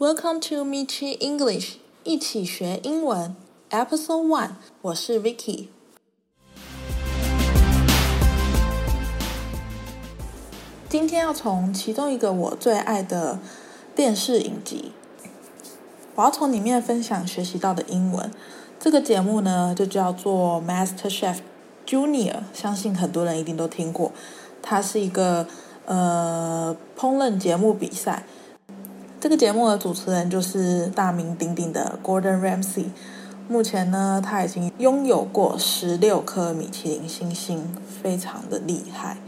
Welcome to Michi English，一起学英文，Episode One。我是 Vicky。今天要从其中一个我最爱的电视影集，我要从里面分享学习到的英文。这个节目呢，就叫做 Master Chef Junior，相信很多人一定都听过。它是一个呃烹饪节目比赛。这个节目的主持人就是大名鼎鼎的 Gordon Ramsay。目前呢，他已经拥有过十六颗米其林星星，非常的厉害。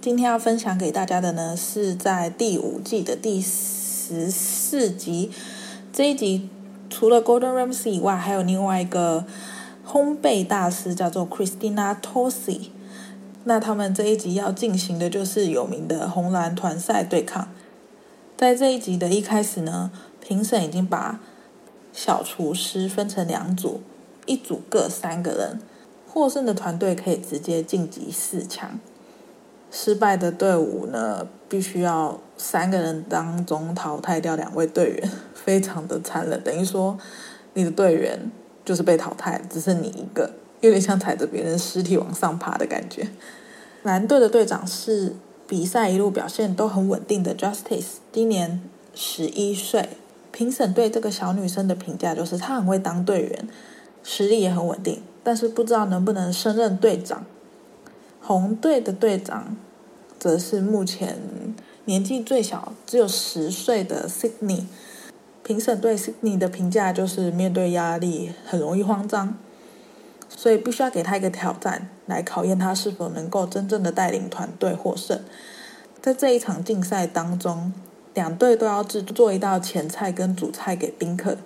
今天要分享给大家的呢，是在第五季的第十四集。这一集除了 Gordon Ramsay 以外，还有另外一个烘焙大师，叫做 Christina Tosi。那他们这一集要进行的就是有名的红蓝团赛对抗。在这一集的一开始呢，评审已经把小厨师分成两组，一组各三个人，获胜的团队可以直接晋级四强，失败的队伍呢，必须要三个人当中淘汰掉两位队员，非常的残忍，等于说你的队员就是被淘汰，只剩你一个，有点像踩着别人尸体往上爬的感觉。蓝队的队长是。比赛一路表现都很稳定的 Justice，今年十一岁。评审对这个小女生的评价就是她很会当队员，实力也很稳定，但是不知道能不能胜任队长。红队的队长则是目前年纪最小，只有十岁的 Sydney。评审对 Sydney 的评价就是面对压力很容易慌张，所以必须要给他一个挑战。来考验他是否能够真正的带领团队获胜。在这一场竞赛当中，两队都要制作一道前菜跟主菜给宾客。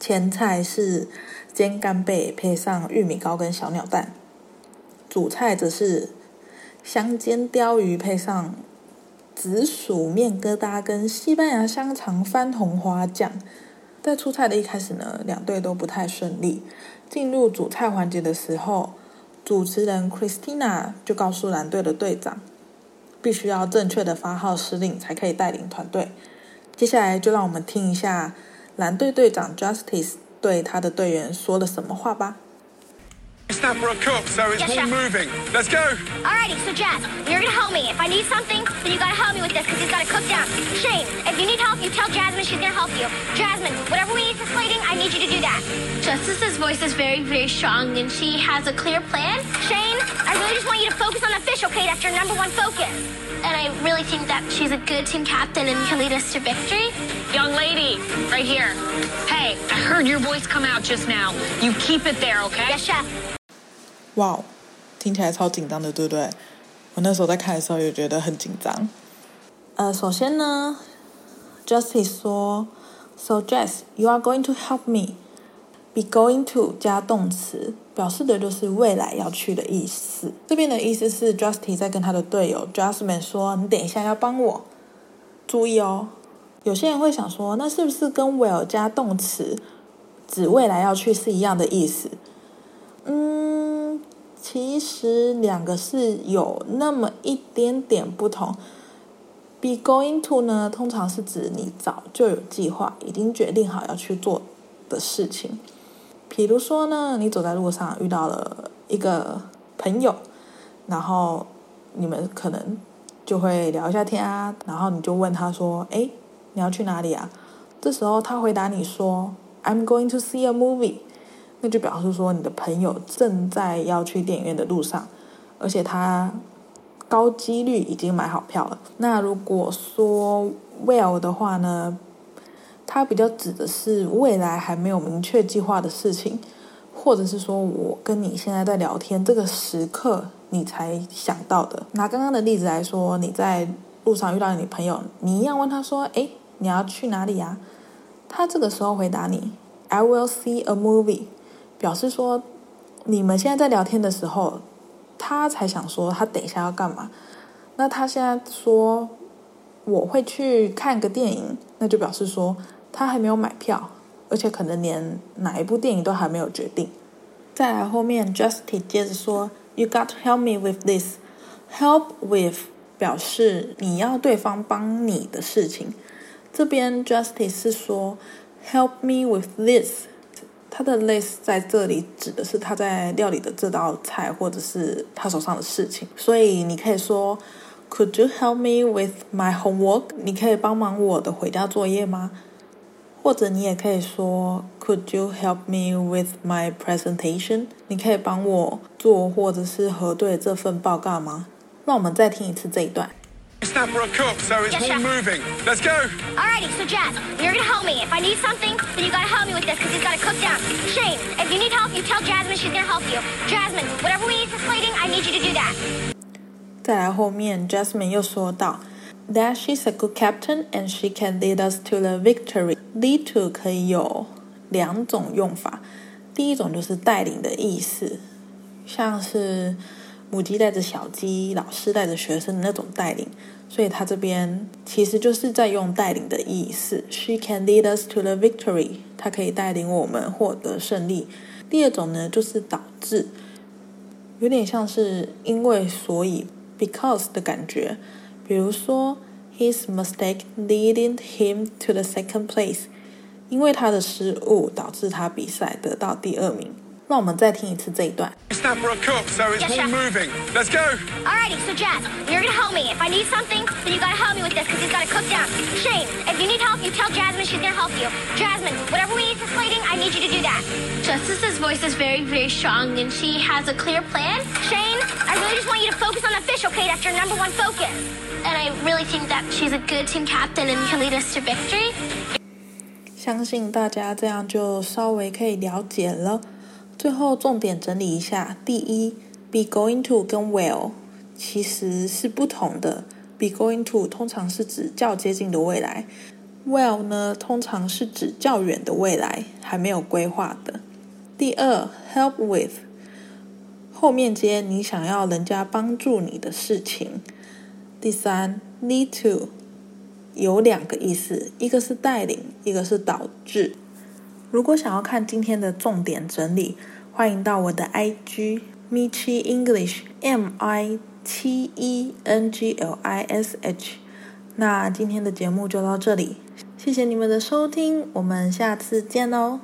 前菜是煎干贝配上玉米糕跟小鸟蛋，主菜则是香煎鯛鱼配上紫薯面疙瘩跟西班牙香肠番红花酱。在出菜的一开始呢，两队都不太顺利。进入主菜环节的时候，主持人 Christina 就告诉蓝队的队长，必须要正确的发号施令才可以带领团队。接下来就让我们听一下蓝队队长 Justice 对他的队员说了什么话吧。Snapper are cooked, so it's yes, all moving. Let's go. Alrighty, so Jazz, you're gonna help me. If I need something, then you gotta help me with this because he's gotta cook down. Shane, if you need help, you tell Jasmine she's gonna help you. Jasmine, whatever we need for slating, I need you to do that. Justice's voice is very, very strong, and she has a clear plan. Shane, I really just want you to focus on the fish, okay? That's your number one focus. And I really think that she's a good team captain and can lead us to victory. Young lady, right here. Hey, I heard your voice come out just now. You keep it there, okay? Yes, chef. 哇听起来超紧张的，对不对？我那时候在看的时候也觉得很紧张。呃，首先呢，Justice 说：“So Jess, you are going to help me. Be going to 加动词，表示的就是未来要去的意思。这边的意思是 Justice 在跟他的队友 Jasmine 说：‘你等一下要帮我。’注意哦，有些人会想说，那是不是跟 will 加动词指未来要去是一样的意思？嗯。”其实两个是有那么一点点不同。Be going to 呢，通常是指你早就有计划，已经决定好要去做的事情。比如说呢，你走在路上遇到了一个朋友，然后你们可能就会聊一下天啊，然后你就问他说：“哎，你要去哪里啊？”这时候他回答你说：“I'm going to see a movie。”那就表示说，你的朋友正在要去电影院的路上，而且他高几率已经买好票了。那如果说 will 的话呢，它比较指的是未来还没有明确计划的事情，或者是说我跟你现在在聊天这个时刻你才想到的。拿刚刚的例子来说，你在路上遇到你朋友，你一样问他说：“诶，你要去哪里呀？”他这个时候回答你：“I will see a movie。”表示说，你们现在在聊天的时候，他才想说他等一下要干嘛。那他现在说我会去看个电影，那就表示说他还没有买票，而且可能连哪一部电影都还没有决定。再来后面，Justin 接着说，You got to help me with this. Help with 表示你要对方帮你的事情。这边 Justice 是说 Help me with this，他的 list 在这里指的是他在料理的这道菜，或者是他手上的事情。所以你可以说 Could you help me with my homework？你可以帮忙我的回家作业吗？或者你也可以说，Could you help me with my presentation？你可以帮我做或者是核对这份报告吗？那我们再听一次这一段。It's not for a cook, so it's Yes, all chef. moving. Let's go. Alrighty, so Jazz, you're gonna help me. If I need something, then you gotta help me with this because he's gotta cook down. Shane, if you need help, you tell Jasmine she's gonna help you. Jasmine, whatever we need for slating, I need you to do that. 再来后面，Jasmine 又说到，That she's a good captain and she can lead us to the victory. Lead to 可以有两种用法，第一种就是带领的意思，像是 母鸡带着小鸡，老师带着学生的那种带领，所以他这边其实就是在用带领的意思。She can lead us to the victory. 她可以带领我们获得胜利。第二种呢，就是导致，有点像是因为所以。because 的感觉，比如说 his mistake leading him to the second place，因为他的失误导致他比赛得到第二名。那我们再听一次这一段。It's not for a cook, so it's Yes, all chef. moving. Let's go. Alrighty, so Jazz, you're gonna help me. If I need something, then you gotta help me with this because he's gotta cook down. Shane, if you need help, you tell Jasmine she's gonna help you. Jasmine, whatever we need for slating, I need you to do that. Justice's voice is very, very strong, and she has a clear plan. Shane, I really just want you to focus on the fish, okay? That's your number one focus. And I really think that she's a good team captain and can lead us to victory. 相信大家这样就稍微可以了解了。 最后重点整理一下：第一，be going to 跟 will 其实是不同的。be going to 通常是指较接近的未来，will 呢通常是指较远的未来，还没有规划的。第二，help with 后面接你想要人家帮助你的事情。第三，lead to 有两个意思，一个是带领，一个是导致。如果想要看今天的重点整理，欢迎到我的 IG Michi English M I T E N G L I S H。那今天的节目就到这里，谢谢你们的收听，我们下次见哦。